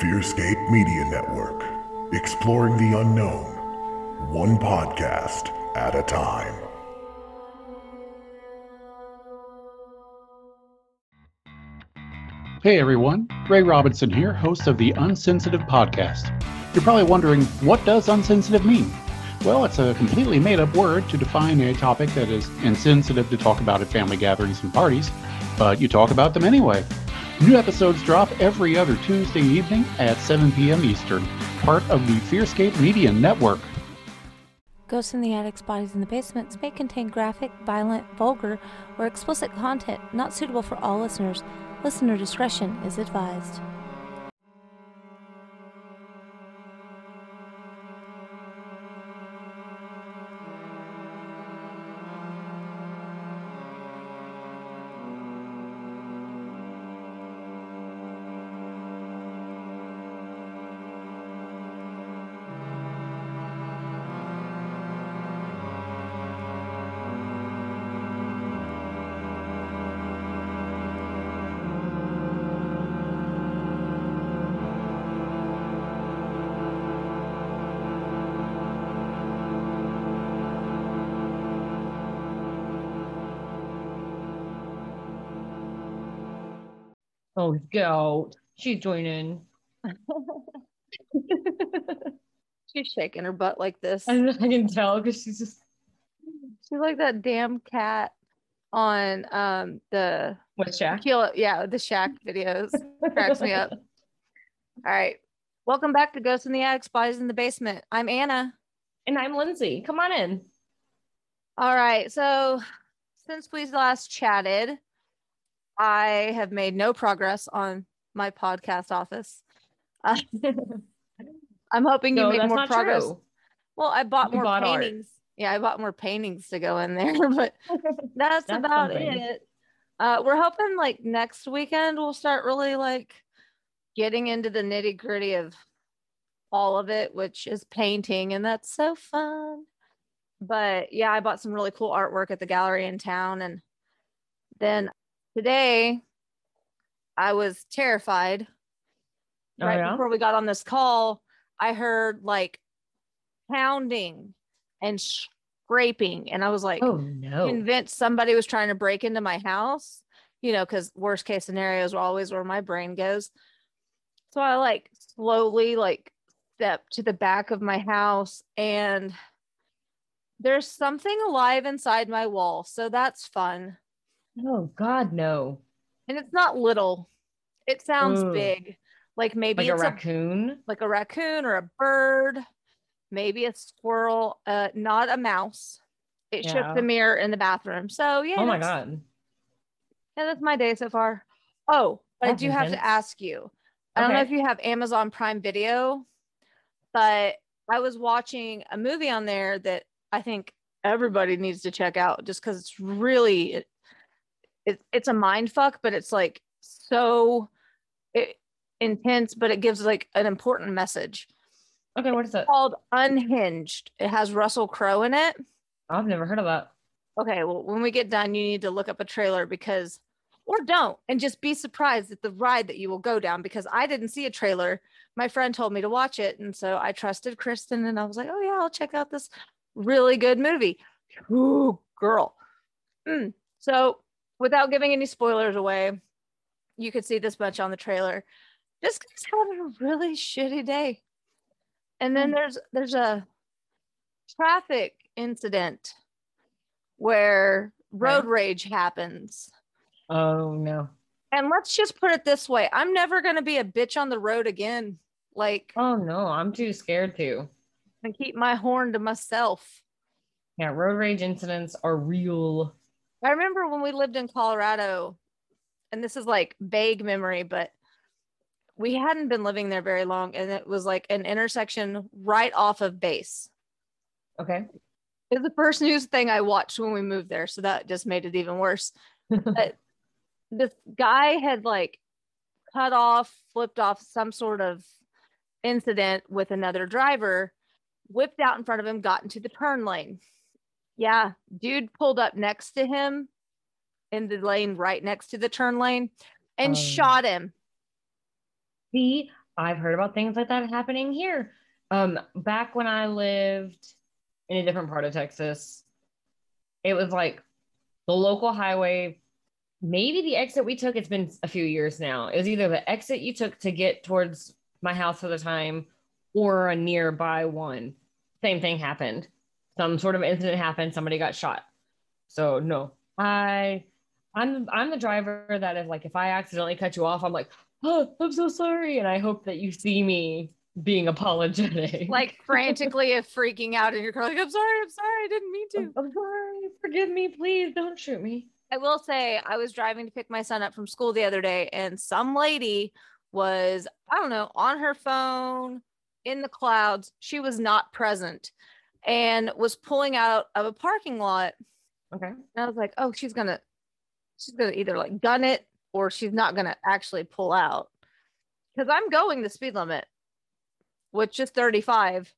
Fearscape Media Network, exploring the unknown, one podcast at a time. Hey everyone, Ray Robinson here, host of the Unsensitive Podcast. You're probably wondering, what does unsensitive mean? Well, it's a completely made up word to define a topic that is insensitive to talk about at family gatherings and parties, but you talk about them anyway. New episodes drop every other Tuesday evening at 7 p.m. Eastern, part of the Fearscape Media Network. Ghosts in the Attics, Bodies in the Basements may contain graphic, violent, vulgar, or explicit content not suitable for all listeners. Listener discretion is advised. Oh, go. She's joining. She's shaking her butt like this. I, I can tell because she's just She's like that damn cat on um the what kill yeah the shack videos cracks me up all right welcome back to ghosts in the attic spies in the basement i'm anna And I'm Lindsay. Come on in. all right so since we last chatted i have made no progress on my podcast office Uh, i'm hoping you no, make more progress true. well i bought You more bought art. paintings yeah i bought more paintings to go in there but that's, That's about something. it. Uh, we're hoping like next weekend we'll start really like getting into the nitty gritty of all of it, which is painting, and that's so fun. But yeah, I bought some really cool artwork at the gallery in town, and then today I was terrified. Oh, right yeah? before we got on this call, I heard like pounding and scraping, and I was like, Oh no. convinced somebody was trying to break into my house, you know, because worst case scenarios are always where my brain goes. So I like slowly like step to the back of my house and there's something alive inside my wall. So that's fun. Oh God, no. And it's not little. It sounds Ugh. big. Like maybe Like a it's raccoon. like a raccoon or a bird, maybe a squirrel, uh, not a mouse. It shook Yeah. the mirror in the bathroom. So yeah. oh my God. Yeah, that's my day so far. Oh, but I do have to ask you. I don't know if you have Amazon Prime Video, but I was watching a movie on there that I think everybody needs to check out just because it's really it, it, it's a mind fuck, but it's like so it, intense, but it gives like an important message. Okay, what is that? Called Unhinged. It has Russell Crowe in it. I've never heard of that. Okay, well, when we get done, you need to look up a trailer because, or don't, and just be surprised at the ride that you will go down because I didn't see a trailer. My friend told me to watch it. And so I trusted Kristen and I was like, oh, yeah, I'll check out this really good movie. Ooh, girl. Mm. So, without giving any spoilers away, you could see this much on the trailer. This guy's having a really shitty day. And then Hmm. there's there's a traffic incident where road rage happens. Oh no. And let's just put it this way I'm never going to be a bitch on the road again. Like, Oh no, I'm too scared to. and keep my horn to myself. Yeah, road rage incidents are real. I remember when we lived in Colorado, and this is like vague memory, but we hadn't been living there very long. And it was like an intersection right off of base. Okay. It's the first news thing I watched when we moved there. So that just made it even worse. But this guy had like cut off, flipped off some sort of incident with another driver, whipped out in front of him, got into the turn lane. Yeah, dude pulled up next to him in the lane right next to the turn lane and Um, shot him. See, I've heard about things like that happening here. Um, back when I lived in a different part of Texas, it was like the local highway, maybe the exit we took, it's been a few years now. It was either the exit you took to get towards my house at the time or a nearby one. Same thing happened. Some sort of incident happened, somebody got shot. So no, I I'm I'm the driver that is like if I accidentally cut you off, I'm like, oh, I'm so sorry. And I hope that you see me being apologetic. Like frantically if freaking out in your car, like, I'm sorry, I'm sorry, I didn't mean to. I'm, I'm sorry, forgive me, please don't shoot me. I will say I was driving to pick my son up from school the other day, and some lady was, I don't know, on her phone in the clouds. She was not present and was pulling out of a parking lot. Okay. And I was like, oh, she's gonna she's gonna either like gun it or she's not gonna actually pull out. Because I'm going the speed limit, which is 35.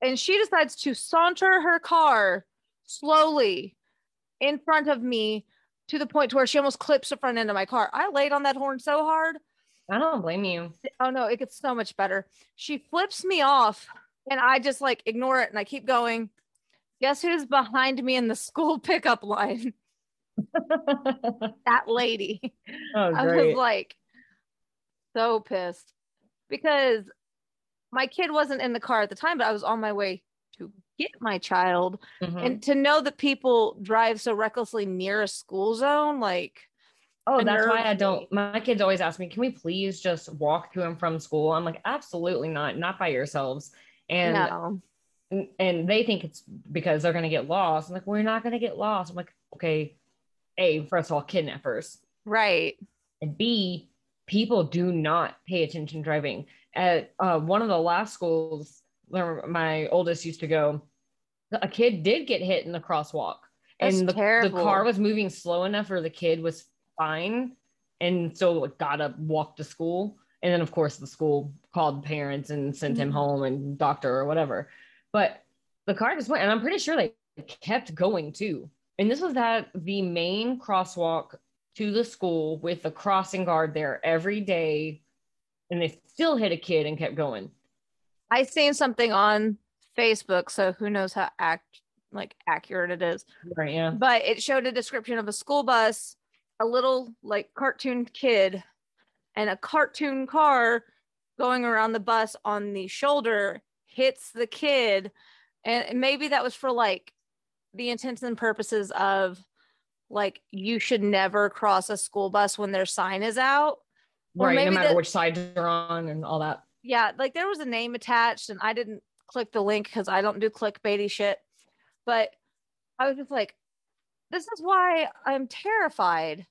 And she decides to saunter her car slowly in front of me to the point to where she almost clips the front end of my car. I laid on that horn so hard. I don't blame you. Oh no, it gets so much better. She flips me off and I just like ignore it and I keep going. Guess who's behind me in the school pickup line? that lady. oh, I was like so pissed because my kid wasn't in the car at the time, but I was on my way to get my child. Mhm. And to know that people drive so recklessly near a school zone, like, oh, that's why I don't. My kids always ask me, "Can we please just walk to and from school?" I'm like, "Absolutely not. Not by yourselves." And no. and- they think it's because they're gonna get lost. I'm like, "We're not gonna get lost." I'm like, "Okay, a first of all, kidnappers, Right. and B, people do not pay attention driving. At uh, one of the last schools where my oldest used to go, a kid did get hit in the crosswalk, That's and the, the car was moving slow enough or the kid was fine, and so got up, walked to school, and then of course the school called parents and sent him Mhm. home and doctor or whatever. But the car just went, and I'm pretty sure they kept going too. And this was at the main crosswalk to the school with the crossing guard there every day, and they still hit a kid and kept going. I seen something on Facebook, so who knows how act like accurate it is. Right? Yeah. But it showed a description of a school bus, a little like cartoon kid, and a cartoon car going around the bus on the shoulder hits the kid. And maybe that was for like the intents and purposes of like you should never cross a school bus when their sign is out. Or right. No matter the- which side you're on and all that. yeah, like there was a name attached and I didn't click the link because I don't do clickbaity shit. But I was just like, this is why I'm terrified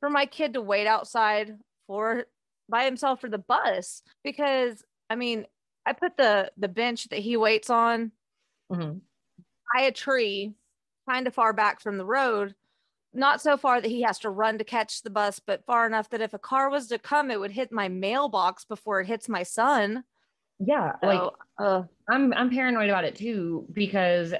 for my kid to wait outside for by himself for the bus. Because I mean, I put the the bench that he waits on Mhm. by a tree kind of far back from the road. Not so far that he has to run to catch the bus, but far enough that if a car was to come, it would hit my mailbox before it hits my son. Yeah. Like uh, I'm I'm paranoid about it too because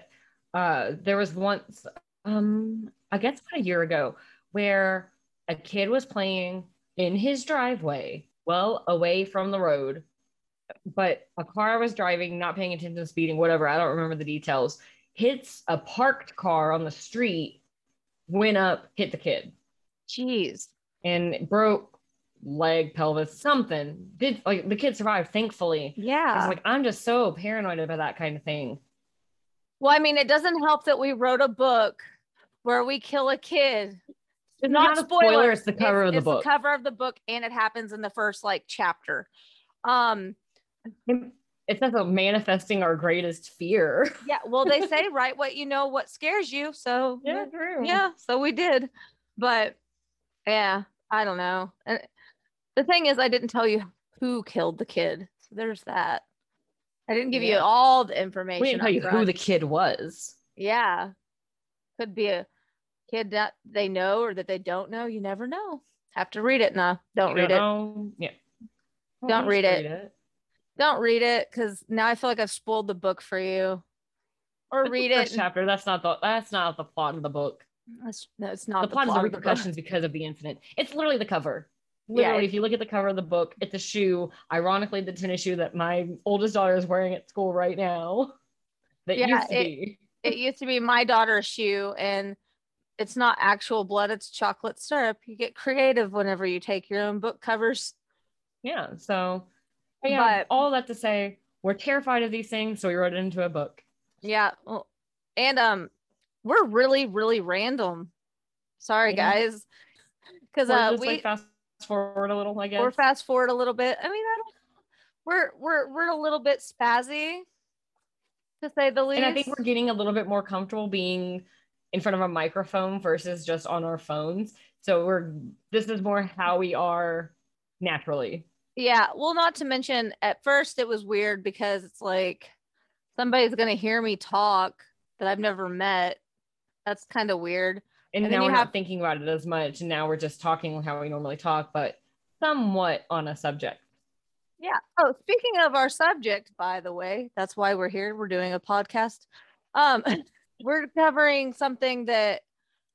uh there was once um I guess about a year ago where a kid was playing in his driveway, well away from the road, but a car was driving, not paying attention, to speeding, whatever. I don't remember the details. Hits a parked car on the street, went up, hit the kid, Jeez. and broke leg, pelvis, something. Did like the kid survived, thankfully. Yeah. Like I'm just so paranoid about that kind of thing. well, I mean, it doesn't help that we wrote a book where we kill a kid. It's not, not a spoilers. spoiler, it's the cover of the it's book. the cover of the book, and it happens in the first like chapter. Um, It says a manifesting our greatest fear. yeah. Well, they say write what you know, what scares you. So yeah, true. yeah so we did but yeah i don't know and the thing is i didn't tell you who killed the kid so there's that i didn't give you all the information We didn't tell you who the kid was. yeah could be a kid that they know or that they don't know you never know have to read it now don't You read it know? Yeah. Well, Don't just read it. don't read it because now i feel like i've spoiled the book for you or the read it chapter. That's not the that's not the plot of the book. That's, no, it's not The plot is the repercussions because of the incident. It's literally the cover. Literally, Yeah. if you look at the cover of the book, it's a shoe. Ironically, the tennis shoe that my oldest daughter is wearing at school right now. That Yeah, used to it- be. It used to be my daughter's shoe, and it's not actual blood, it's chocolate syrup. You get creative whenever you take your own book covers. Yeah. So, yeah, But- all that to say, we're terrified of these things, so we wrote it into a book. Yeah. Well, and um, we're really, really random. Sorry, Yeah. guys. Because uh, we like fast forward a little, I guess. we're fast forward a little bit. I mean, I don't. We're we're we're a little bit spazzy, to say the least. and I think we're getting a little bit more comfortable being in front of a microphone versus just on our phones. So we're this is more how we are naturally. Yeah. Well, not to mention, at first it was weird because it's like somebody's gonna hear me talk that I've never met. That's kind of weird. And, And now we're have- not thinking about it as much. And now we're just talking how we normally talk, but somewhat on a subject. Yeah. Oh, speaking of our subject, by the way, that's why we're here. We're doing a podcast. Um, we're covering something that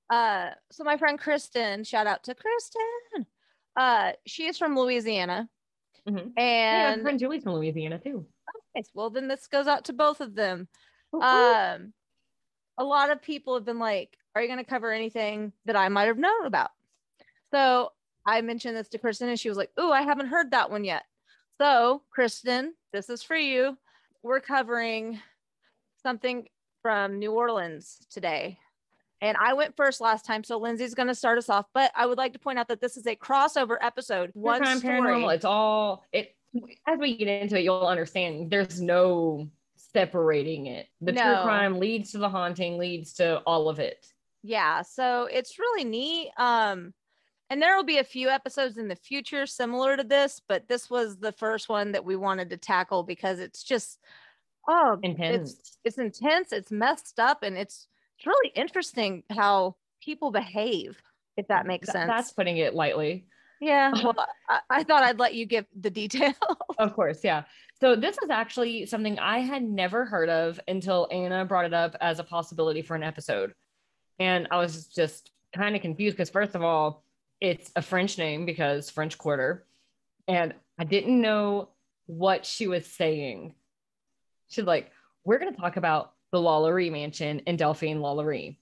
uh so my friend Kristen, shout out to Kristen. Uh she is from Louisiana. Mhm. yeah, my And friend Julie's from Louisiana too. nice. well then this goes out to both of them. Um a lot of people have been like, Are you gonna cover anything that I might have known about? So I mentioned this to Kristen and she was like, Oh, I haven't heard that one yet. So, Kristen, this is for you. We're covering something from New Orleans today. And I went first last time, so Lindsay's going to start us off. But I would like to point out that this is a crossover episode. One crime, paranormal. It's all it. As we get into it, you'll understand. There's no separating it. The true crime leads to the haunting, leads to all of it. yeah so it's really neat um and there will be a few episodes in the future similar to this but this was the first one that we wanted to tackle because it's just oh Intense. it's it's intense it's messed up and it's it's really interesting how people behave if that makes Th- sense That's putting it lightly. yeah well I, I thought i'd let you give the detail Of course, yeah. So this is actually something I had never heard of until Anna brought it up as a possibility for an episode. And I was just kind of confused because first of all, it's a French name because French Quarter. And I didn't know what she was saying. She's like, we're going to talk about the Lalaurie Mansion in Delphine Lalaurie,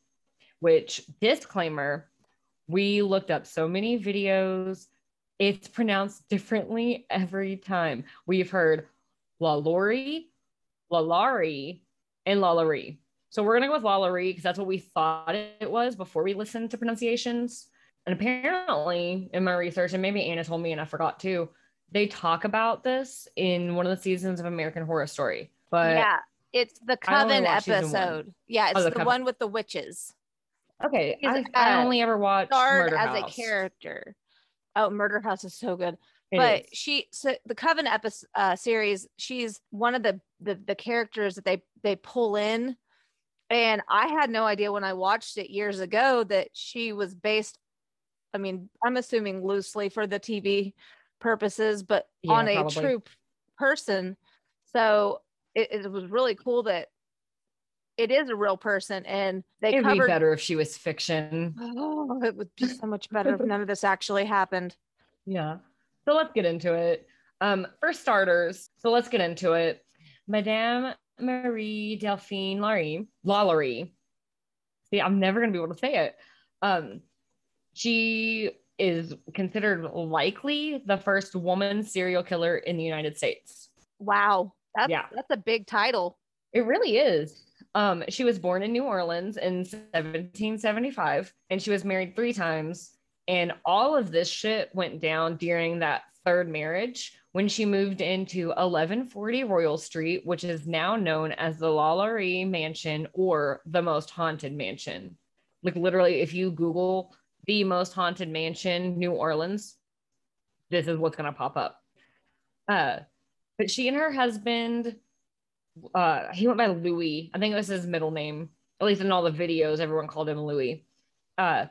which disclaimer, we looked up so many videos. It's pronounced differently every time. We've heard Lalaurie, Lalaurie, and Lalaurie. So we're gonna go with Lalaurie because that's what we thought it was before we listened to pronunciations. And apparently, in my research, and maybe Anna told me and I forgot too, they talk about this in one of the seasons of American Horror Story. But yeah it's the coven watched season one. episode yeah it's Oh, the the, one with the witches okay, I, I uh, only ever watched Murder as House. a character oh murder house is so good It but is. she so the coven episode uh, series she's one of the, the the characters that they they pull in and i had no idea when i watched it years ago that she was based i mean i'm assuming loosely for the tv purposes but Yeah, on a probably. true person so it, it was really cool that it is a real person and they It'd covered be better if she was fiction. oh it would be so much better if none of this actually happened Yeah. So let's get into it. Um, for starters, so let's get into it. Madame Marie Delphine Laurie, Lalaurie. See, I'm never gonna be able to say it. Um, she is considered likely the first woman serial killer in the United States. wow that's Yeah. that's a big title It really is. Um, she was born in New Orleans in 1775, and she was married three times. And all of this shit went down during that third marriage when she moved into 1140 Royal Street, which is now known as the Lalaurie Mansion or the most haunted mansion. Like literally, if you Google the most haunted mansion, New Orleans, this is what's gonna pop up. Uh, but she and her husband uh he went by Louis. I think it was his middle name. At least in all the videos, everyone called him Louis. Uh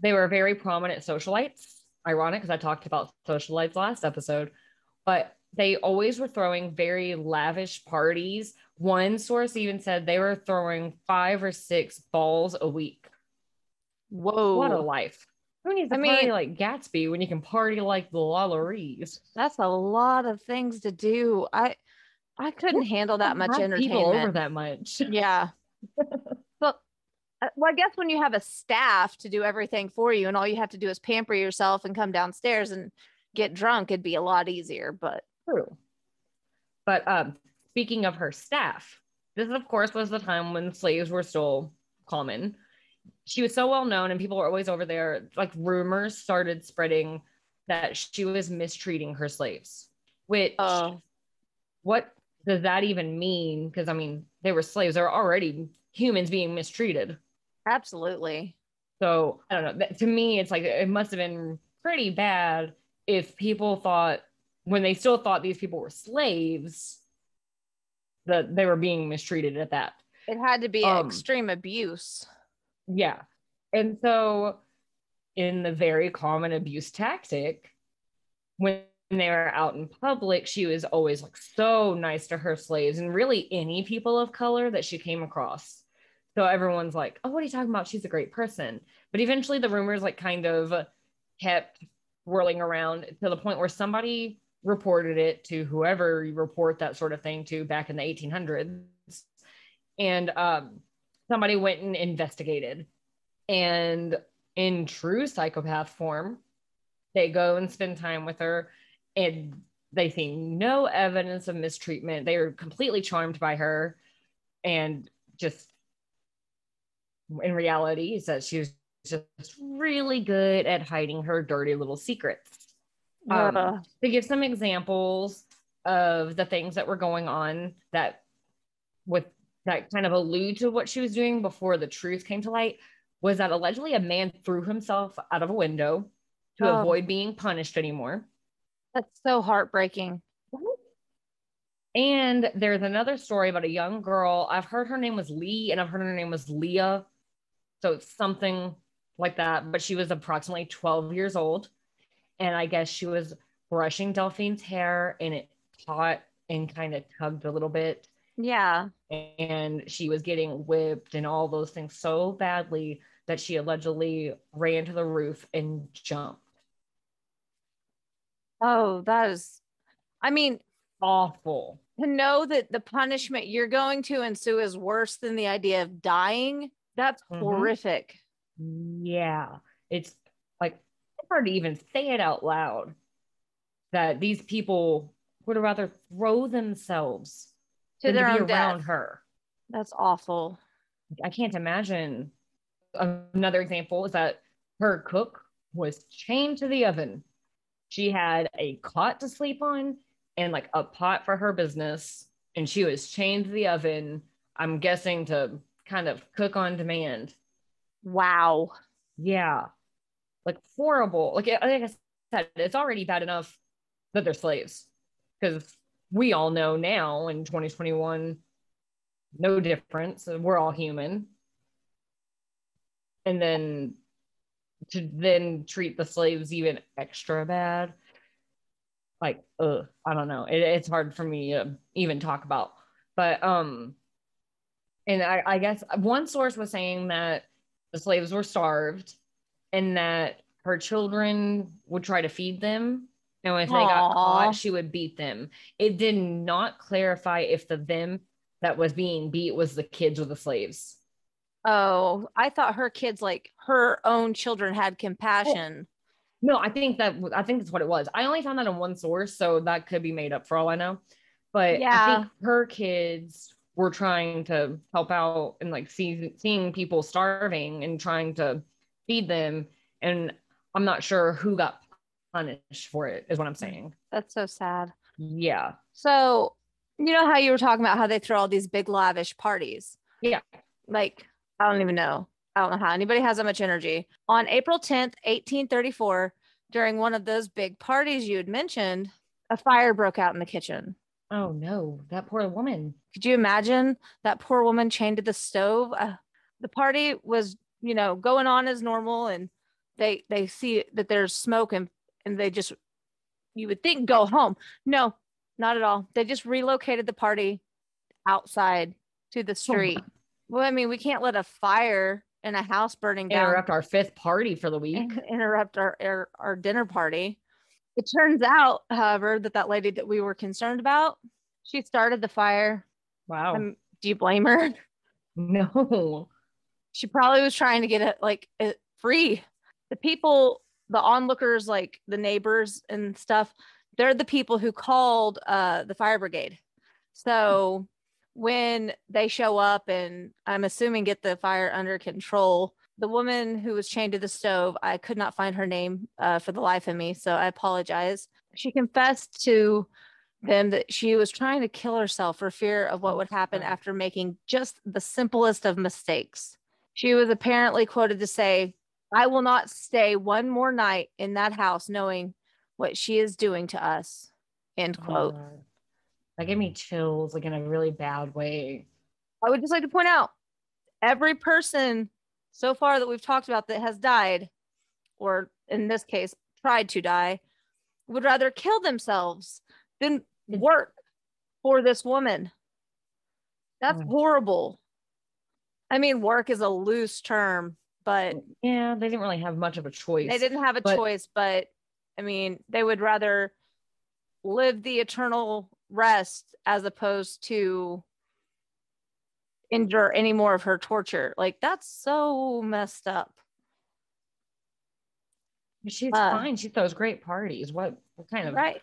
they were very prominent socialites. Ironic because I talked about socialites last episode, but they always were throwing very lavish parties. One source even said they were throwing five or six balls a week. whoa What a life. Who needs to I party mean- like Gatsby when you can party like the Lalauries? That's a lot of things to do. I I couldn't handle that much entertainment. People over that much. Yeah. but uh, well, I guess when you have a staff to do everything for you and all you have to do is pamper yourself and come downstairs and get drunk, it'd be a lot easier. But True. But um, speaking of her staff, this of course was the time when slaves were still common. She was so well known, and people were always over there. Like rumors started spreading that she was mistreating her slaves. Which, Oh. what does that even mean? Because I mean, they were slaves; they were already humans being mistreated. absolutely. So I don't know. That, to me, it's like it must have been pretty bad if people thought when they still thought these people were slaves that they were being mistreated at that. It had to be Um, extreme abuse. Yeah. And so in the very common abuse tactic, when they were out in public, she was always like so nice to her slaves and really any people of color that she came across. So everyone's like, oh, what are you talking about? She's a great person. But eventually the rumors like kind of kept whirling around to the point where somebody reported it to whoever you report that sort of thing to back in the 1800s. And um, somebody went and investigated. And in true psychopath form, they go and spend time with her and they see no evidence of mistreatment. They are completely charmed by her and just in reality is that she was just really good at hiding her dirty little secrets. Um, to give some examples of the things that were going on that with that kind of allude to what she was doing before the truth came to light was that allegedly a man threw himself out of a window to Oh. avoid being punished anymore. That's so heartbreaking. And there's another story about a young girl. I've heard her name was Lee and I've heard her name was Leah. So it's something like that. But she was approximately 12 years old. And I guess she was brushing Delphine's hair and it caught and kind of tugged a little bit. Yeah. And she was getting whipped and all those things so badly that she allegedly ran to the roof and jumped. Oh, that is, I mean, Awful. to know that the punishment you're going to ensue is worse than the idea of dying, that's Mhm. horrific. Yeah, it's like it's hard to even say it out loud that these people would rather throw themselves To their to own around death. her. That's awful. I can't imagine. Another example is that her cook was chained to the oven. She had a cot to sleep on and like a pot for her business, and she was chained to the oven. I'm guessing to kind of cook on demand. Wow. Yeah. Like horrible. Like, like I said, it's already bad enough that they're slaves. Because we all know now in 2021, no difference. We're all human. And then to then treat the slaves even extra bad. Like, I don't know. It, it's hard for me to even talk about. But um, and I, I guess one source was saying that the slaves were starved and that her children would try to feed them and when they got caught she would beat them. It did not clarify if the them that was being beat was the kids or the slaves. Oh, I thought her kids, like her own children, had compassion. no i think that i think that's what it was. I only found that in one source so that could be made up for all i know. But i Yeah. think her kids were trying to help out and like see, seeing people starving and trying to feed them. And i'm not sure who got punished for it is what i'm saying That's so sad. yeah So, you know how you were talking about how they throw all these big lavish parties? Yeah. Like, I don't even know. I don't know how anybody has that much energy. On April 10th, 1834, during one of those big parties you had mentioned, a fire broke out in the kitchen. oh no that poor woman Could you imagine that poor woman chained to the stove? Uh, the party was, you know, going on as normal, and they they see that there's smoke, and and they just, you would think, go home. No, not at all. They just relocated the party outside to the street. Well, I mean, we can't let a fire in a house burning down Interrupt our fifth party for the week. interrupt our, our our dinner party. It turns out, however, that that lady that we were concerned about, she started the fire. Wow. Um, do you blame her? no. She probably was trying to get it like it free. The people, the onlookers, like the neighbors and stuff, they're the people who called uh, the fire brigade. So when they show up and I'm assuming get the fire under control, the woman who was chained to the stove, I could not find her name uh, for the life of me. So I apologize. She confessed to them that she was trying to kill herself for fear of what would happen after making just the simplest of mistakes. She was apparently quoted to say, I will not stay one more night in that house knowing what she is doing to us. End quote. God. That gave me chills, like in a really bad way. I would just like to point out every person so far that we've talked about that has died, or in this case, tried to die, would rather kill themselves than work for this woman. That's Mm. horrible. I mean, work is a loose term, but Yeah, they didn't really have much of a choice. they didn't have a but- choice. But I mean, they would rather live the eternal rest as opposed to endure any more of her torture. Like, that's so messed up. She's uh, fine. She throws great parties. What, what kind of Right.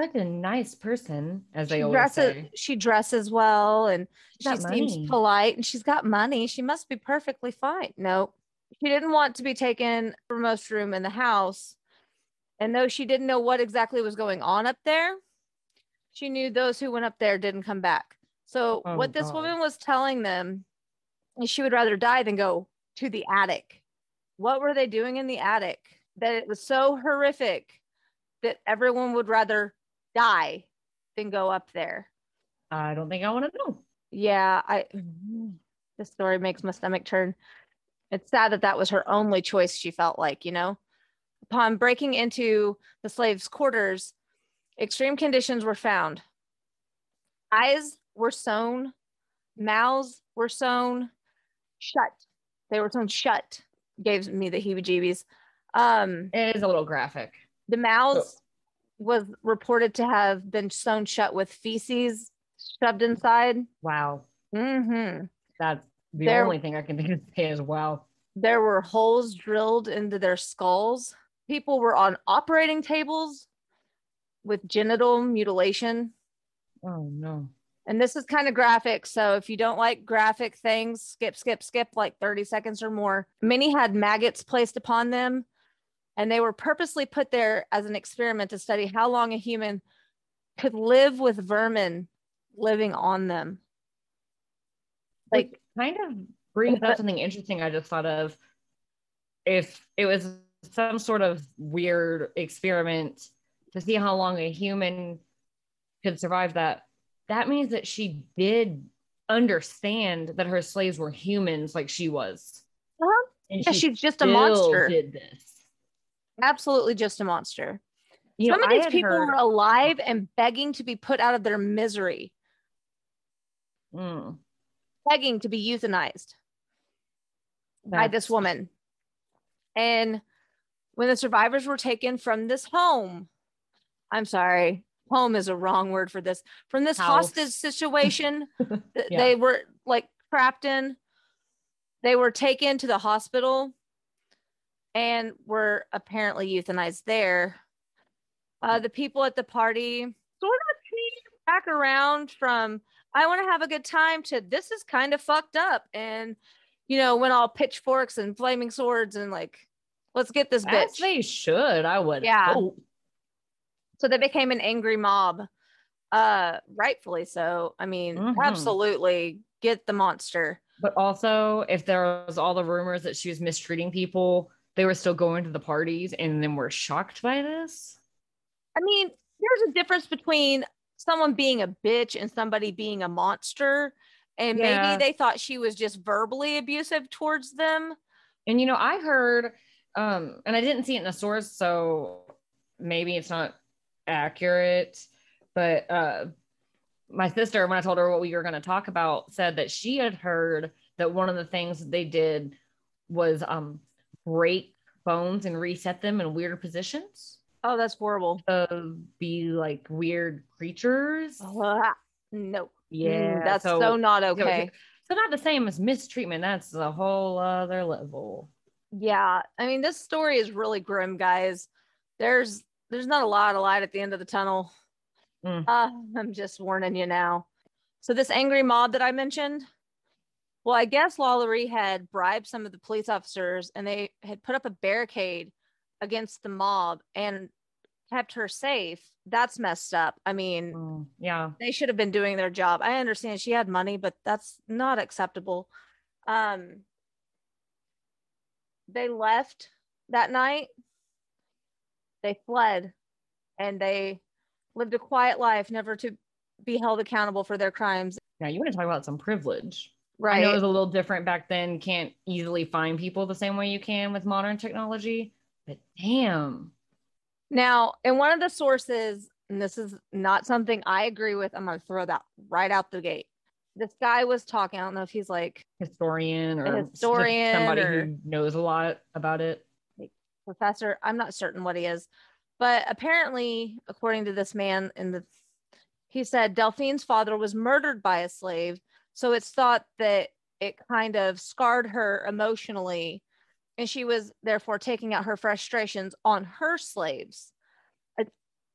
such a nice person, as they always dresses say. she dresses well and She's she seems money. polite and she's got money she must be perfectly fine no she didn't want to be taken for most room in the house and though she didn't know what exactly was going on up there she knew those who went up there didn't come back so Oh, what this God. woman was telling them is she would rather die than go to the attic what were they doing in the attic that it was so horrific that everyone would rather die than go up there I don't think I want to know. yeah, I this story makes my stomach turn. It's sad that that was her only choice she felt like, you know. Upon breaking into the slaves' quarters, extreme conditions were found. Eyes were sewn, mouths were sewn shut. They were sewn shut. Gave me the heebie-jeebies. Um, It is a little graphic. the mouths was reported to have been sewn shut with feces shoved inside. Wow. Mm-hmm. That's the There- only thing I can think of say as well. There were holes drilled into their skulls. People were on operating tables with genital mutilation. Oh no. And this is kind of graphic. So if you don't like graphic things, skip, skip, skip like 30 seconds or more. Many had maggots placed upon them, and they were purposely put there as an experiment to study how long a human could live with vermin living on them. Like Like, kind of brings up something interesting I just thought of. If it was some sort of weird experiment to see how long a human could survive that, that means that she did understand that her slaves were humans like she was. Uh-huh. And yeah, she she's just a monster. did this. Absolutely just a monster. You Some know, of these people heard- were alive and begging to be put out of their misery, Mm, begging to be euthanized by this woman. And when the survivors were taken from this home, I'm sorry, home is a wrong word for this, from this House. hostage situation Yeah. they were like trapped in, they were taken to the hospital and were apparently euthanized there. Uh, the people at the party sort of back around from I want to have a good time to this is kind of fucked up and you know when all pitchforks and flaming swords and like let's get this As bitch. they should, I would. Yeah. hope. so they became an angry mob uh rightfully so i mean Mhm. absolutely get the monster But also, if there was all the rumors that she was mistreating people, they were still going to the parties and then were shocked by this. i mean there's a difference between someone being a bitch and somebody being a monster and Yeah. maybe they thought she was just verbally abusive towards them And you know, I heard, um, and I didn't see it in the source, so maybe it's not accurate. But uh, my sister, when I told her what we were going to talk about, said that she had heard that one of the things they did was um break bones and reset them in weird positions. Oh, that's horrible. Uh, be like weird creatures. Ah, no. Yeah, Mm, that's so, not okay. So not the same as mistreatment. That's a whole other level. Yeah, I mean, this story is really grim, guys. There's there's not a lot of light at the end of the tunnel. Mm. Uh, I'm just warning you now. So this angry mob that I mentioned, well, I guess Lalaurie had bribed some of the police officers, and they had put up a barricade against the mob and kept her safe. That's messed up. I mean, Mm, yeah. they should have been doing their job. I understand she had money, but that's not acceptable. Um, they left that night. They fled, and they lived a quiet life, never to be held accountable for their crimes. Now you want to talk about some privilege. I Right. know it was a little different back then. Can't easily find people the same way you can with modern technology. But damn. Now, in one of the sources, and this is not something I agree with, I'm going to throw that right out the gate. This guy was talking. I don't know if he's like historian or historian somebody or- who knows a lot about it. Like professor. I'm not certain what he is, but apparently, according to this man in the, he said Delphine's father was murdered by a slave, so it's thought that it kind of scarred her emotionally, and she was therefore taking out her frustrations on her slaves.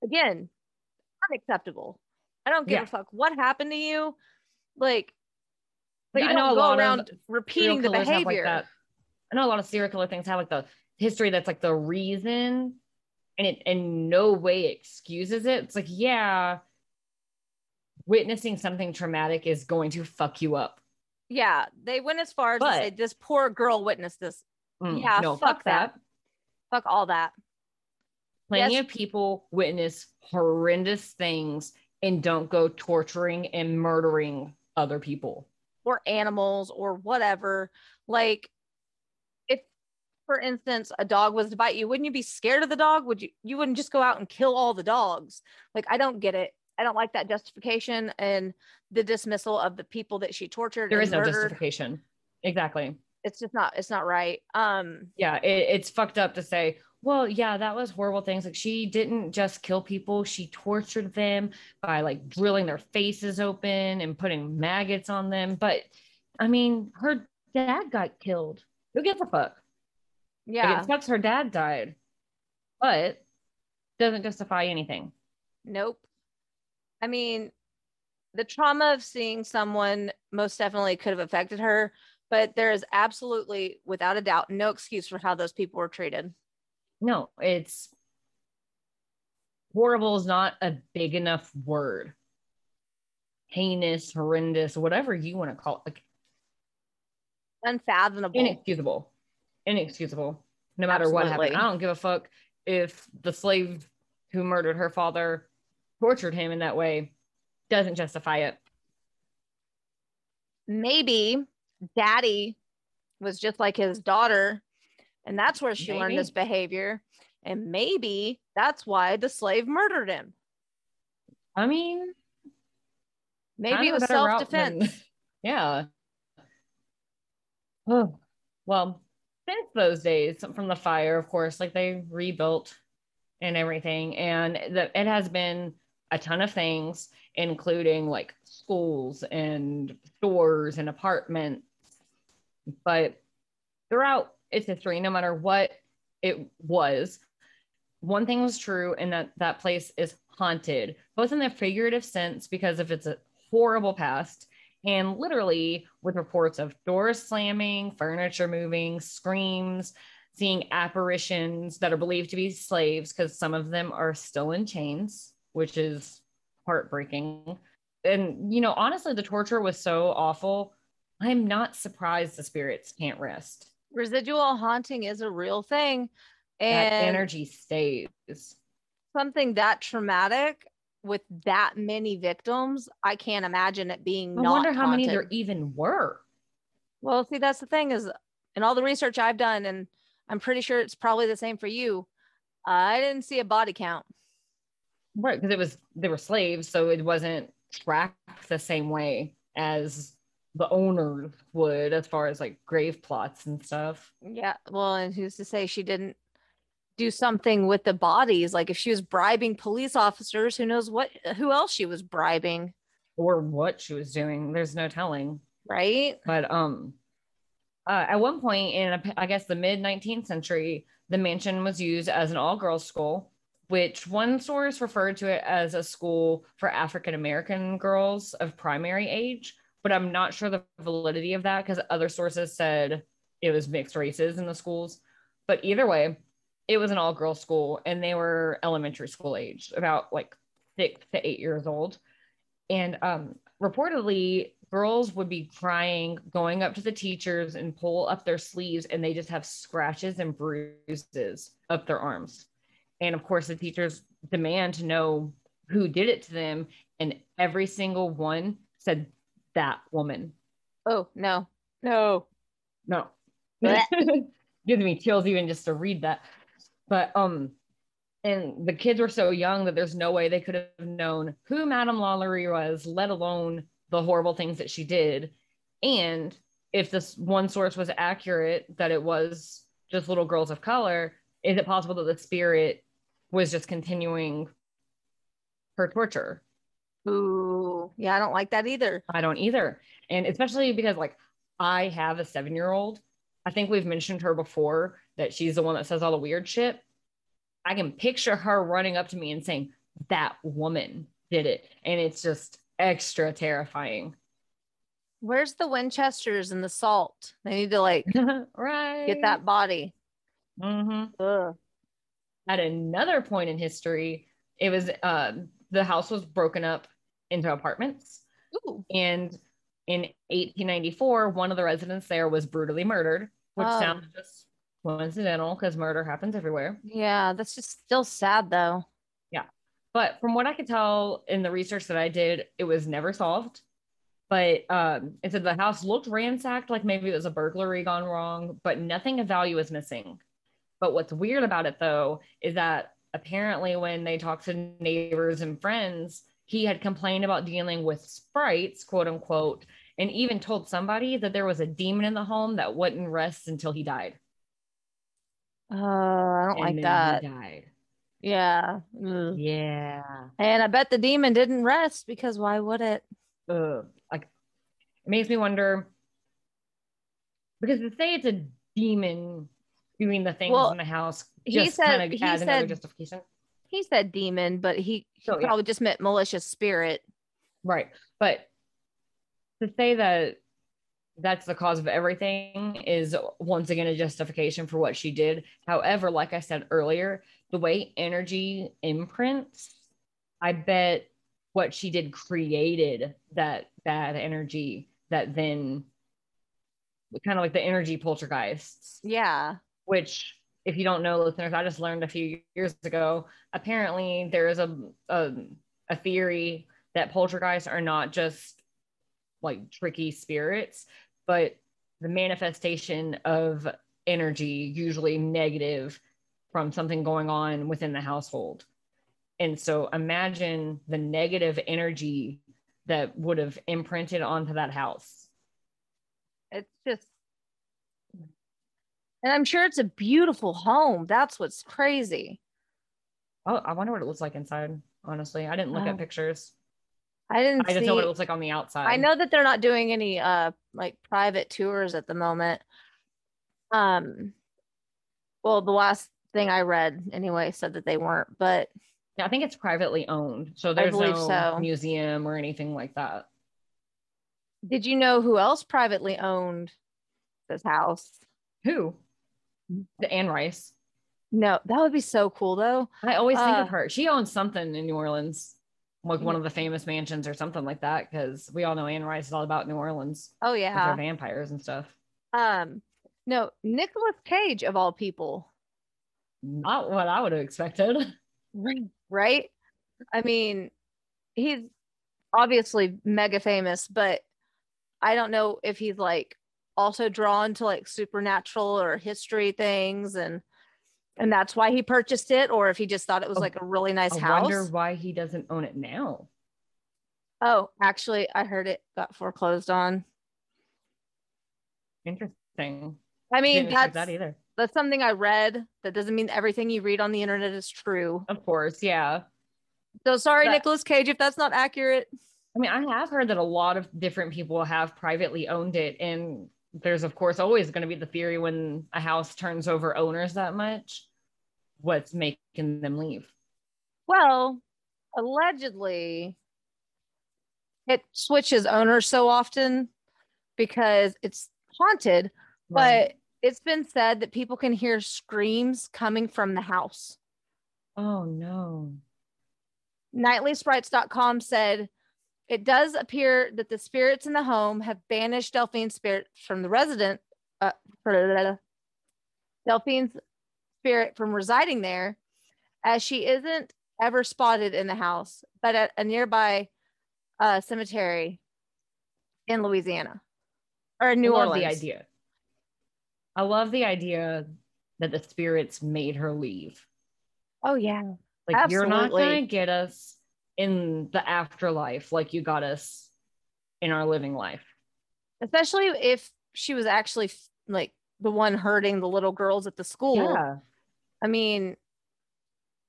Again, unacceptable. I don't give Yeah. a fuck what happened to you. Like, Like, you I know don't go around repeating the like, behavior. that- I know a lot of serial killer things have like the history that's like the reason and it in no way excuses it. It's like, yeah, witnessing something traumatic is going to fuck you up. yeah, they went as far as to say this poor girl witnessed this. Mm, Yeah, no, fuck fuck that. Fuck all that. Plenty Yes. of people witness horrendous things and don't go torturing and murdering other people. or animals or whatever. Like if for instance a dog was to bite you, wouldn't you be scared of the dog? Would you you wouldn't just go out and kill all the dogs? Like I don't get it. I don't like that justification and the dismissal of the people that she tortured. There is is no justification. Exactly. It's just not it's not right. Um yeah it, it's fucked up to say well yeah that was horrible things like she didn't just kill people she tortured them by like drilling their faces open and putting maggots on them but i mean her dad got killed who gives a fuck Like, yeah. it sucks her dad died but doesn't justify anything Nope. I mean, the trauma of seeing someone most definitely could have affected her, but there is absolutely, without a doubt, no excuse for how those people were treated. no it's horrible is not a big enough word heinous horrendous whatever you want to call it like Unfathomable. inexcusable inexcusable no matter what happened i don't give a fuck if the slave who murdered her father tortured him in that way doesn't justify it Maybe daddy was just like his daughter, and that's where she learned Maybe. this behavior. And maybe that's why the slave murdered him. i mean Maybe it was self defense. than- yeah oh well since those days from the fire of course like they rebuilt and everything and the, it has been a ton of things including like schools and stores and apartments but throughout its history no matter what it was one thing was true and that that place is haunted both in the figurative sense because of its horrible past and literally with reports of doors slamming furniture moving screams seeing apparitions that are believed to be slaves because some of them are still in chains which is heartbreaking. And you know honestly the torture was so awful i'm not surprised the spirits can't rest Residual haunting is a real thing. that And energy stays something that traumatic with that many victims, I can't imagine it being i wonder how many there even were Well, see, that's the thing is in all the research I've done, and I'm pretty sure it's probably the same for you. I didn't see a body count. Right, because it was they were slaves, so it wasn't tracked the same way as the owner would as far as like grave plots and stuff. Yeah. Well, and who's to say she didn't do something with the bodies? Like if she was bribing police officers, who knows what who else she was bribing, Or what she was doing. There's no telling. right? But um uh, at one point in I guess the mid 19th century, the mansion was used as an all girls school, which one source referred to it as a school for African American girls of primary age. But I'm not sure the validity of that because other sources said it was mixed races in the schools. But either way, it was an all girls school and they were elementary school age, about like six to eight years old. And um, reportedly, girls would be crying, going up to the teachers and pull up their sleeves, and they just have scratches and bruises up their arms. And of course, the teachers demand to know who did it to them. And every single one said that woman. Oh no. No. No. Gives me chills even just to read that. But um, and the kids were so young that there's no way they could have known who Madame Lalaurie was, let alone the horrible things that she did. And if this one source was accurate that it was just little girls of color, is it possible that the spirit was just continuing her torture? Ooh. Yeah, I don't like that either. I don't either. And especially because like I have a seven year old. I think we've mentioned her before that she's the one that says all the weird shit. I can picture her running up to me and saying, That woman did it. And it's just extra terrifying. Where's the Winchesters and the salt? They need to like right. get that body. hmm At another point in history, it was uh, the house was broken up into apartments. Ooh. And in 1894, one of the residents there was brutally murdered, which Oh. sounds just coincidental because murder happens everywhere. Yeah, that's just still sad though. Yeah. But from what I could tell in the research that I did, it was never solved. But um, it said the house looked ransacked, like maybe it was a burglary gone wrong, but nothing of value was missing. But what's weird about it, though, is that apparently when they talked to neighbors and friends, he had complained about dealing with sprites, quote unquote, and even told somebody that there was a demon in the home that wouldn't rest until he died. Uh, I don't And like that. He died. Yeah. Ugh. Yeah. And I bet the demon didn't rest because why would it? Ugh. Like it makes me wonder because to say it's a demon doing the things Well, in the house he just said- kind of he adds another said- justification. He said demon, but he, he So, yeah. probably just meant malicious spirit. Right. But to say that that's the cause of everything is once again a justification for what she did. However, like I said earlier, the way energy imprints, I bet what she did created that bad energy that then kind of like the energy poltergeists Yeah. which if you don't know listeners i just learned a few years ago apparently there is a, a, a theory that poltergeists are not just like tricky spirits but the manifestation of energy usually negative from something going on within the household. And so imagine the negative energy that would have imprinted onto that house. It's just, and I'm sure it's a beautiful home. That's what's crazy. oh i wonder what it looks like inside honestly i didn't look Oh. at pictures I didn't I just see. know what it looks like on the outside. I know that they're not doing any uh like private tours at the moment. Um, well, the last thing I read anyway said that they weren't, but Yeah, I think it's privately owned, so there's no so. museum or anything like that. did you know who else privately owned this house? Who? The Anne Rice. No, that would be so cool though. I always think Uh, of her. She owns something in New Orleans, like one of the famous mansions or something like that, because we all know Anne Rice is all about New Orleans Oh yeah. vampires and stuff. Um, no, Nicolas Cage of all people, Not what I would have expected. right? I mean, he's obviously mega famous, but I don't know if he's like also drawn to like supernatural or history things and and that's why he purchased it or if he just thought it was Oh, like a really nice I house. wonder why he doesn't own it now. Oh, actually, I heard it got foreclosed on. Interesting. I mean, that's that either. that's something I read. That doesn't mean everything you read on the internet is true. Of course, yeah. So sorry, But- Nicolas Cage, if that's not accurate. I mean, I have heard that a lot of different people have privately owned it. And there's, of course, always going to be the theory when a house turns over owners that much, what's making them leave. Well, allegedly, it switches owners so often because it's haunted, but it's been said that people can hear screams coming from the house. oh, no. Nightlyspirits.com said it does appear that the spirits in the home have banished Delphine's spirit from the resident, uh, Delphine's spirit from residing there, as she isn't ever spotted in the house, but at a nearby uh, cemetery in Louisiana or New I love Orleans. the idea. I love the idea that the spirits made her leave. Oh yeah, Like you're not gonna get us in the afterlife like you got us in our living life. especially if she was actually like the one hurting the little girls at the school. Yeah. I mean,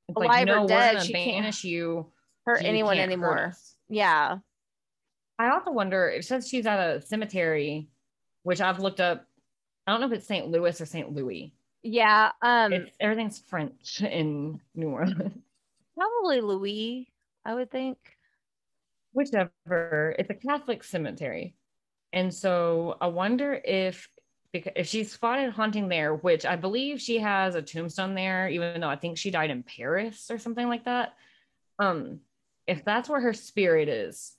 It's Alive like, or no, we're dead, she can't you. hurt You anyone can't hurt anymore. us. Yeah. I also wonder, it says she's at a cemetery, which I've looked up. I don't know if it's St. Louis or St. Louis. Yeah. Um It's everything's French in New Orleans. probably Louis, I would think. Whichever. It's a Catholic cemetery. And so I wonder if because if she's spotted haunting there, which I believe she has a tombstone there, even though I think she died in Paris or something like that. Um, if that's where her spirit is,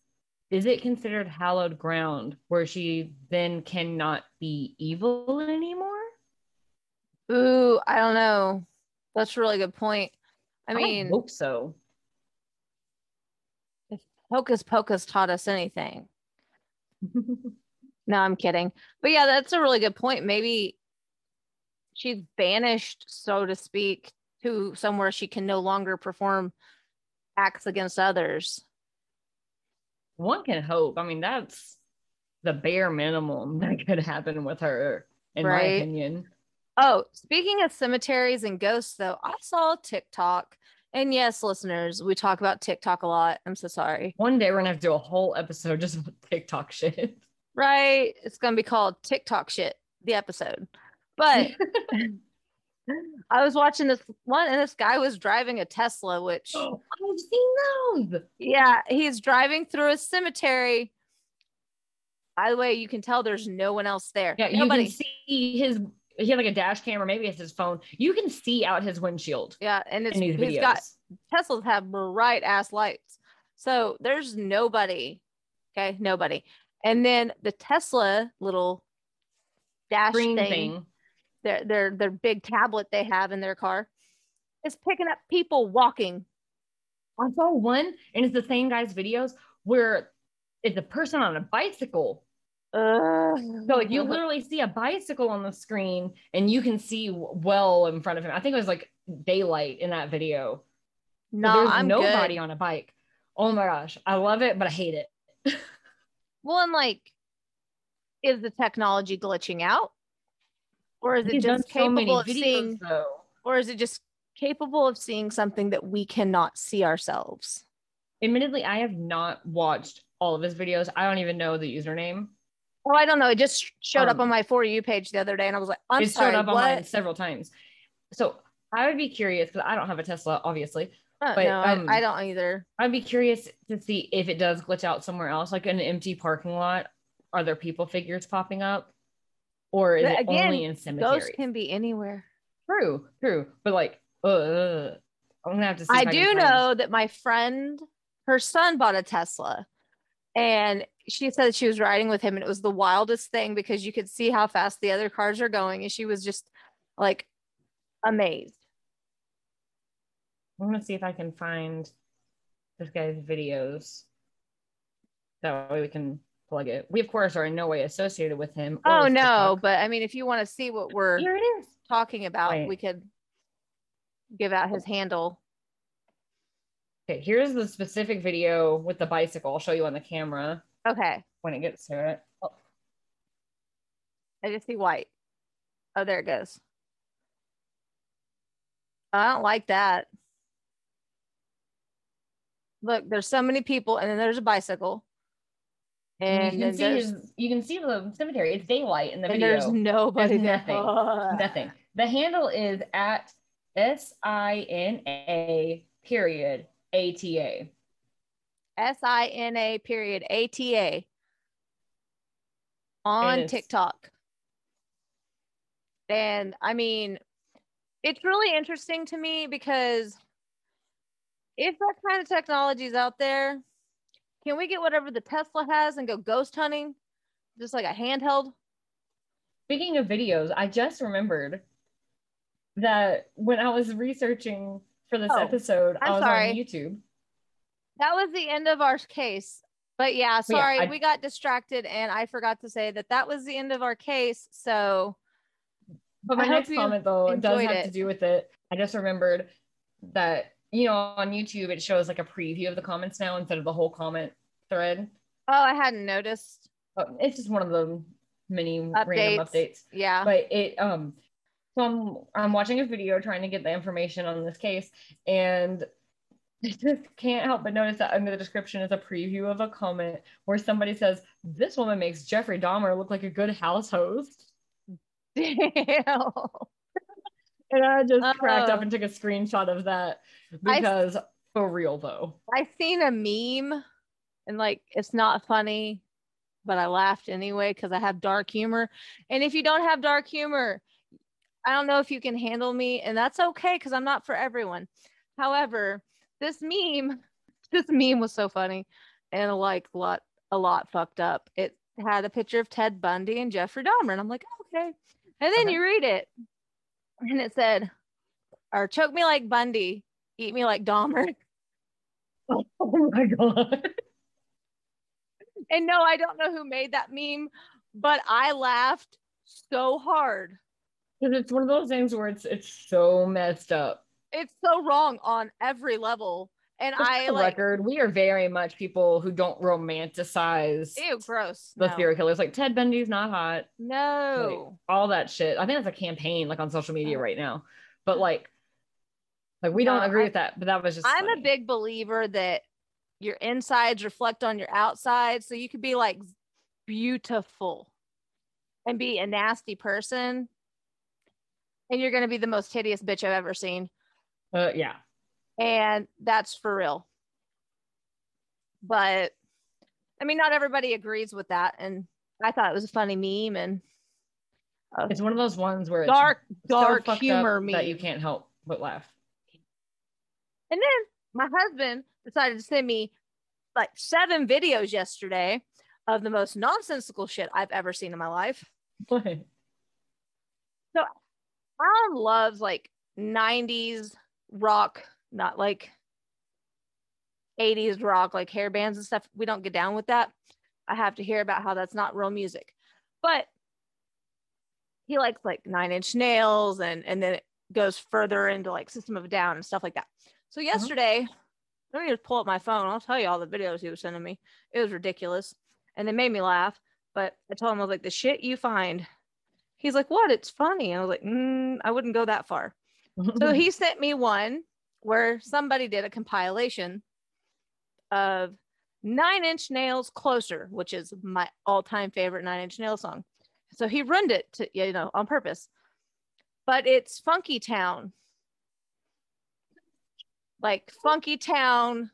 is it considered hallowed ground where she then cannot be evil anymore? Ooh, I don't know. That's a really good point. I mean, hope so. Hocus Pocus taught us anything. No, I'm kidding. But yeah, that's a really good point. Maybe she's banished, so to speak, to somewhere she can no longer perform acts against others. One can hope. I mean, that's the bare minimum that could happen with her, in my opinion. Oh, speaking of cemeteries and ghosts, though, I saw TikTok. And yes, listeners, we talk about TikTok a lot. I'm so sorry. One day we're gonna have to do a whole episode just about TikTok shit. Right? It's going to be called TikTok shit, the episode. But I was watching this one, and this guy was driving a Tesla, which, I've seen those. yeah, he's driving through a cemetery. By the way, you can tell there's no one else there. Yeah, you Nobody. can see his. He had like a dash camera, maybe it's his phone. You can see out his windshield yeah, and it's he's videos. got Teslas have bright ass lights. So there's nobody. Okay, nobody. And then the Tesla little dash Green thing, thing. their their their big tablet they have in their car is picking up people walking. I saw one, and it's the same guy's videos where it's a person on a bicycle. So like you literally see a bicycle on the screen, and you can see well in front of him. I think it was like daylight in that video. So no, there's I'm nobody good. on a bike. Oh my gosh, I love it, but I hate it. Well, and like, is the technology glitching out, or is it He's just so many capable of videos, seeing, though. or is it just capable of seeing something that we cannot see ourselves? Admittedly, I have not watched all of his videos. I don't even know the username. Oh, I don't know. It just showed up Um, on my for you page the other day, and I was like, I'm it sorry, showed up what? on mine several times. So I would be curious because I don't have a Tesla, obviously. Uh, but, no, um, I, I don't either. I'd be curious to see if it does glitch out somewhere else, like an empty parking lot. Are there people figures popping up, or is But it again, only in cemeteries? Ghosts can be anywhere. True, true, but like, uh, I'm gonna have to. See I do know that my friend, her son bought a Tesla, and she said she was riding with him, and it was the wildest thing because you could see how fast the other cars are going, and she was just like amazed. I'm gonna see if I can find this guy's videos. That way we can plug it. We of course are in no way associated with him. Oh no, TikTok. but I mean, if you want to see what we're here it is. talking about, Wait. we could give out his handle. Okay, here's the specific video with the bicycle. I'll show you on the camera Okay, when it gets to it. Oh, I just see white. Oh, there it goes. I don't like that. Look, there's so many people, and then there's a bicycle. And, you can see his, you can see the cemetery. It's daylight in the and video. there's nobody. there. nothing. Ugh. Nothing. The handle is at S I N A period A T A. S I N A period A T A on TikTok. And I mean, it's really interesting to me because if that kind of technology is out there, can we get whatever the Tesla has and go ghost hunting? Just like a handheld? Speaking of videos, I just remembered that when I was researching for this Oh, episode, i I'm was sorry. on YouTube. That was the end of our case. But yeah, But yeah, sorry, I- we got distracted and I forgot to say that that was the end of our case. So But my I next comment though does have it. to do with it. I just remembered that you know on YouTube it shows like a preview of the comments now instead of the whole comment thread. oh, I hadn't noticed. Uh, It's just one of the many random Updates. updates. Yeah. But it um so I'm I'm watching a video trying to get the information on this case and I just can't help but notice that under the description is a preview of a comment where somebody says, This woman makes Jeffrey Dahmer look like a good house host. Damn. And I just cracked up Oh. and took a screenshot of that I- because for real though. I seen a meme and like it's not funny, but I laughed anyway because I have dark humor. And if you don't have dark humor, I don't know if you can handle me, and that's okay because I'm not for everyone. However, this meme, this meme was so funny and like a lot, a lot fucked up. It had a picture of Ted Bundy and Jeffrey Dahmer, and I'm like, okay. And then Okay. you read it, and it said, "Or choke me like Bundy, eat me like Dahmer." Oh my god. And no, I don't know who made that meme, but I laughed so hard. Because it's one of those things where it's it's so messed up. It's so wrong on every level. And Just I like, record, we are very much people who don't romanticize ew, gross. the no. serial killers. Like Ted Bundy's not hot. like, No. all that shit. I think that's a campaign like on social media right now. But like, like we don't agree I- with that. But that was just. I'm a big believer that your insides reflect on your outside. So you could be like beautiful and be a nasty person. And you're going to be the most hideous bitch I've ever seen. Uh, yeah. and that's for real. But I mean, not everybody agrees with that, and I thought it was a funny meme and a It's one of those ones where it's dark, so dark humor meme. that you can't help but laugh. And then my husband decided to send me like seven videos yesterday of the most nonsensical shit I've ever seen in my life. What? Alan loves like 90s rock, not like 80s rock, like hair bands and stuff. We don't get down with that. I have to hear about how that's not real music. But he likes like Nine Inch Nails and and then it goes further into like System of a Down and stuff like that. So uh-huh. yesterday, let me just pull up my phone. I'll tell you all the videos he was sending me. It was ridiculous. And they made me laugh. But I told him I was like, the shit you find He's like, what? It's funny. And I was like, mm, I wouldn't go that far. So he sent me one where somebody did a compilation of Nine Inch Nails Closer, which is my all time favorite Nine Inch Nails song. So he ruined it to, you know, on purpose. But it's Funky Town. Like Funky Town.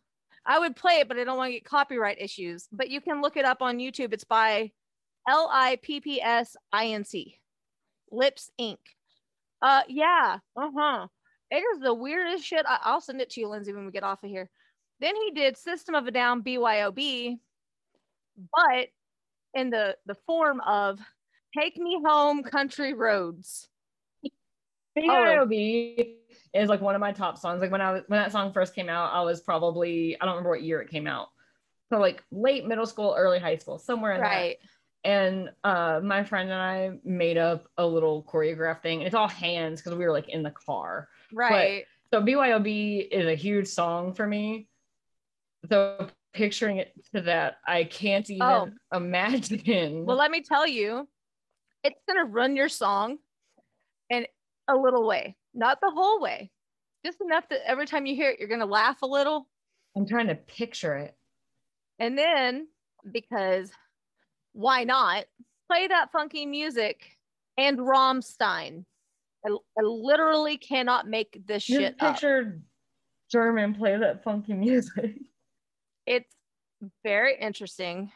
I would play it, but I don't want to get copyright issues. But you can look it up on YouTube. It's by L I P P S I N C. Lips Inc. Uh, yeah, uh huh. It is the weirdest shit. I- I'll send it to you, Lindsay, when we get off of here. Then he did System of a Down BYOB, but in the the form of Take Me Home Country Roads. BYOB is like one of my top songs. Like when I was when that song first came out, I was probably I don't remember what year it came out. So like late middle school, early high school, somewhere in Right. that. And uh my friend and I made up a little choreograph thing. And it's all hands because we were like in the car. Right. So BYOB is a huge song for me. So picturing it to that, I can't even Oh. imagine. Well, let me tell you, it's gonna run your song and a little way, not the whole way, just enough that every time you hear it, you're gonna laugh a little. I'm trying to picture it. And then because why not play that funky music and Rammstein? I, I literally cannot make this Just shit up. picture German play that funky music. It's very interesting.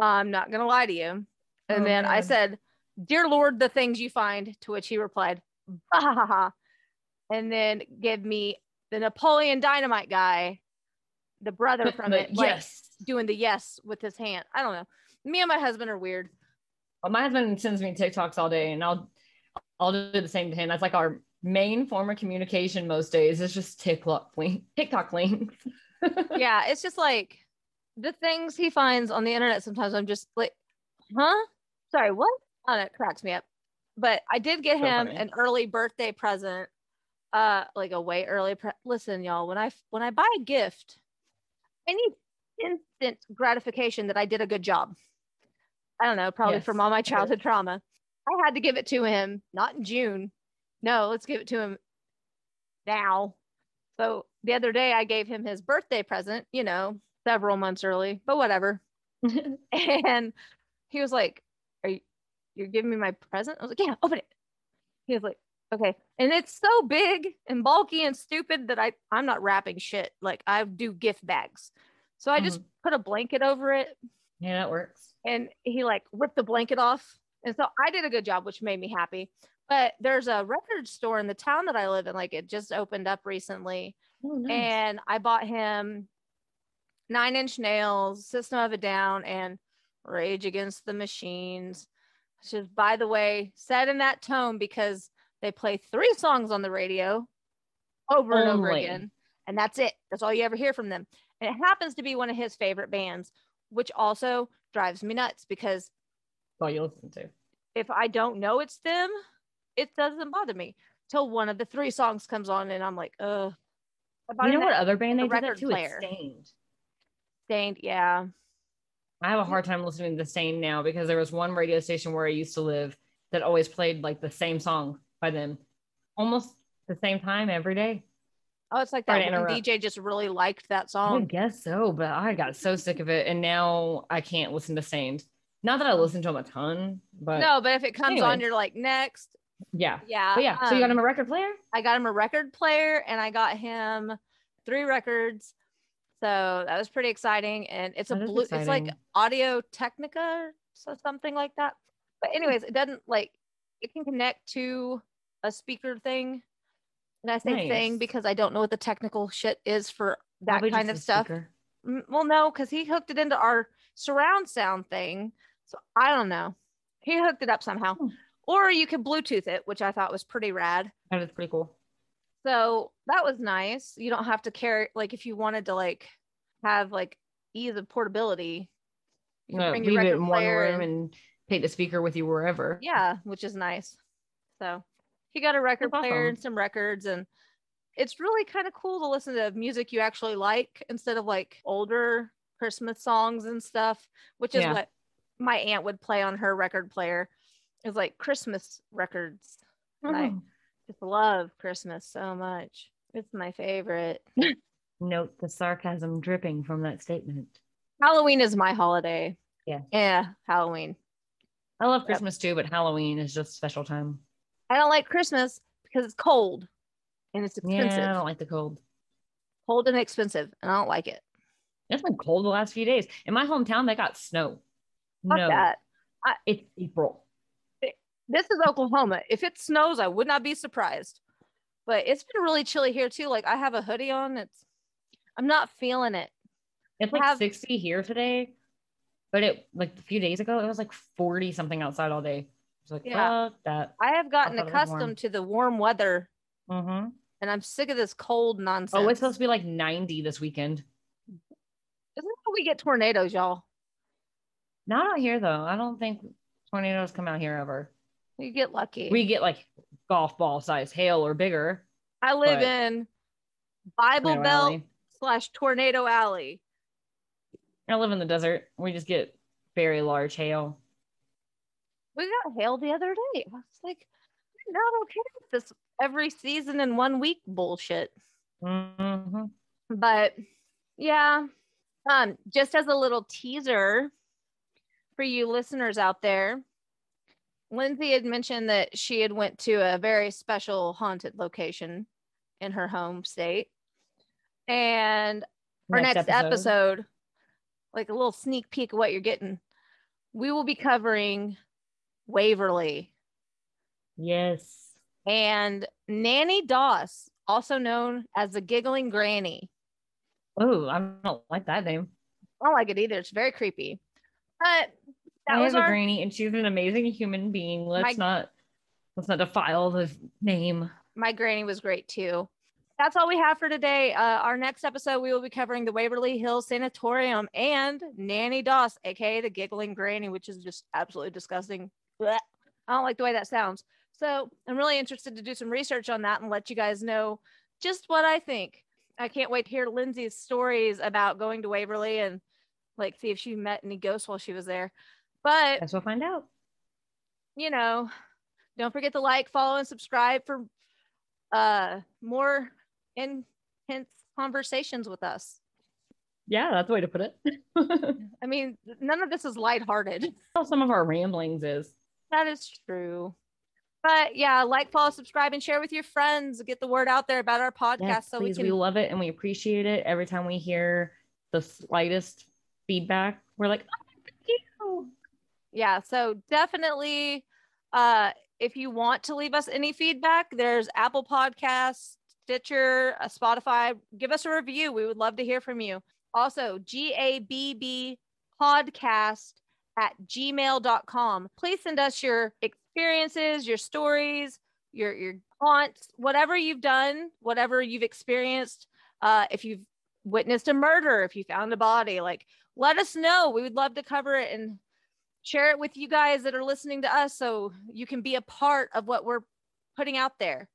I'm not gonna lie to you. And Oh, then I said, "Dear Lord, the things you find." To which he replied, "Bah ha ha ha," and then give me the Napoleon Dynamite guy, the brother from it, like yes. Doing the yes with his hand. I don't know. Me and my husband are weird. Well, my husband sends me TikToks all day, and I'll I'll do the same to him. That's like our main form of communication most days. Is just TikTok link, TikTok links. yeah, it's just like the things he finds on the internet. Sometimes I'm just like, huh? Sorry, what? Oh, that cracks me up. But I did get So him funny. an early birthday present, uh, like a way early. Pre- Listen, y'all, when I when I buy a gift, I need instant gratification that I did a good job. I don't know, probably Yes, from all my childhood trauma. I had to give it to him, not in June. No, let's give it to him now. So the other day I gave him his birthday present, you know, several months early, but whatever. And he was like, Are you you're giving me my present? I was like, Yeah, open it. He was like, Okay. And it's so big and bulky and stupid that I I'm not wrapping shit. Like I do gift bags. So I just mm-hmm. put a blanket over it yeah, that works. and he like ripped the blanket off. And so I did a good job, which made me happy. But there's a record store in the town that I live in, like it just opened up recently. Oh, nice. And I bought him Nine Inch Nails, System of a Down, and Rage Against the Machines. Which is, by the way, said in that tone because they play three songs on the radio over and over again. And that's it. That's all you ever hear from them. And it happens to be one of his favorite bands, which also drives me nuts because all you listen to. if I don't know it's them, it doesn't bother me till one of the three songs comes on and I'm like, ugh. I You know what other band the they did that record too? player. It's Staind. Staind, yeah. I have a hard time listening to the same now because there was one radio station where I used to live that always played like the same song by them almost the same time every day. Oh, it's like that. DJ just really liked that song. I guess so, but I got so sick of it and now I can't listen to Saint. Not that I listen to him a ton, but no, but if it comes on, you're like next. yeah. Yeah. But yeah, so you got um, him a record player? I got him a record player and I got him three records. So that was pretty exciting. And it's a That is blue, it's like. Audio Technica, so something like that. But anyways, it doesn't like it can connect to a speaker thing. And I say thing because I don't know what the technical shit is for that Probably kind of stuff. speaker. Well, no, because he hooked it into our surround sound thing. So I don't know. He hooked it up somehow. Hmm. Or you could Bluetooth it, which I thought was pretty rad. That is pretty cool. So that was nice. You don't have to carry like if you wanted to like have like ease of portability. You know, bring your leave it in one room and- and take the speaker with you wherever. Yeah, which is nice. So he got a record That's player awesome. and some records and it's really kind of cool to listen to music you actually like instead of like older Christmas songs and stuff, which is Yeah. what my aunt would play on her record player. Is like Christmas records. And I Oh. just love Christmas so much. It's my favorite. Note the sarcasm dripping from that statement. Halloween is my holiday. Yeah. Yeah, Halloween. I love Yep. Christmas too, but Halloween is just special time. I don't like Christmas because it's cold and it's expensive. Yeah, I don't like the cold. Cold and expensive, and I don't like it. It's been cold the last few days. In my hometown, they got snow. Fuck no, that. it's April. This is Oklahoma. If it snows, I would not be surprised. But it's been really chilly here too. Like I have a hoodie on. It's I'm not feeling it. It's like Have- 60 here today, but it like a few days ago, it was like 40 something outside all day. It's like, Yeah. fuck that. I have gotten accustomed to the warm weather Mm-hmm. and I'm sick of this cold nonsense. Oh, it's supposed to be like 90 this weekend. Isn't how we get tornadoes, y'all? Not out here though. I don't think tornadoes come out here ever. You get lucky. We get like golf ball size hail or bigger. I live in Bible Tornado Belt Alley. slash Tornado Alley. I live in the desert. We just get very large hail. We got hail the other day. I was like, I'm not okay with this every season in one week bullshit. Mm-hmm. But yeah, um, just as a little teaser for you listeners out there, Lindsay had mentioned that she had went to a very special haunted location in her home state. And our next, episode. like a little sneak peek of what you're getting, we will be covering Waverly Yes. and Nanny Doss, also known as the Giggling Granny. Oh, I don't like that name. I don't like it either. It's very creepy. But that I was have a granny, and she's an amazing human being. Let's My- not let's not defile the name. my granny was great too. That's all we have for today. Uh, our next episode, we will be covering the Waverly Hills Sanatorium and Nanny Doss, aka the Giggling Granny, which is just absolutely disgusting. Blech. I don't like the way that sounds. So I'm really interested to do some research on that and let you guys know just what I think. I can't wait to hear Lindsay's stories about going to Waverly and like see if she met any ghosts while she was there. But Guess we'll find out. you know, don't forget to like, follow, and subscribe for uh more intense conversations with us. Yeah, that's the way to put it. I mean, none of this is lighthearted. Some of our ramblings is. That is true. But yeah, like, follow, subscribe, and share with your friends. Get the word out there about our podcast Yes, so please. we We, love it and we appreciate it. Every time we hear the slightest feedback, we're like, oh, thank you. yeah, so definitely, uh, if you want to leave us any feedback, there's Apple Podcasts, Stitcher, uh, Spotify. Give us a review. We would love to hear from you. Also, G A B B podcast at gmail.com. Please send us your experiences, your stories, your your haunts, whatever you've done, whatever you've experienced. Uh, if you've witnessed a murder, if you found a body, like let us know. We would love to cover it and share it with you guys that are listening to us so you can be a part of what we're putting out there.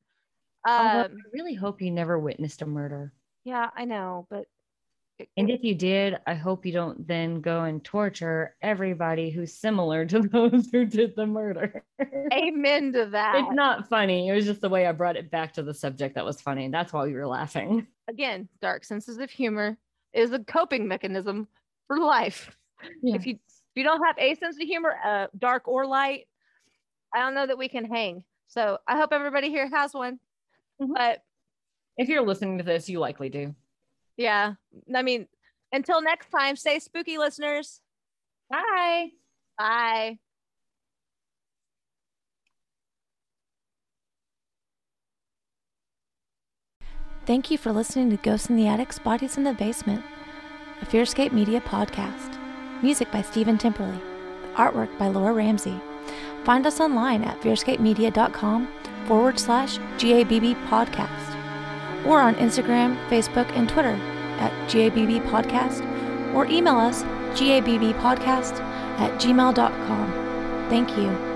Um, I really hope you never witnessed a murder. yeah, I know, but And if you did, I hope you don't then go and torture everybody who's similar to those who did the murder. amen to that. it's not funny. It was just the way I brought it back to the subject that was funny. That's why we were laughing. Again, dark senses of humor is a coping mechanism for life. If you if you don't have a sense of humor, uh, dark or light, I don't know that we can hang. So I hope everybody here has one. Mhm. But If you're listening to this, you likely do. Yeah, I mean, until next time, stay spooky, listeners. Bye. Bye. Thank you for listening to Ghosts in the Attics, Bodies in the Basement, a Fearscape Media podcast. Music by Stephen Timperley. Artwork by Laura Ramsey. Find us online at fearscapemedia.com forward slash GABB podcast or on Instagram, Facebook, and Twitter at GABB podcast or email us gabbpodcast at gmail.com. Thank you.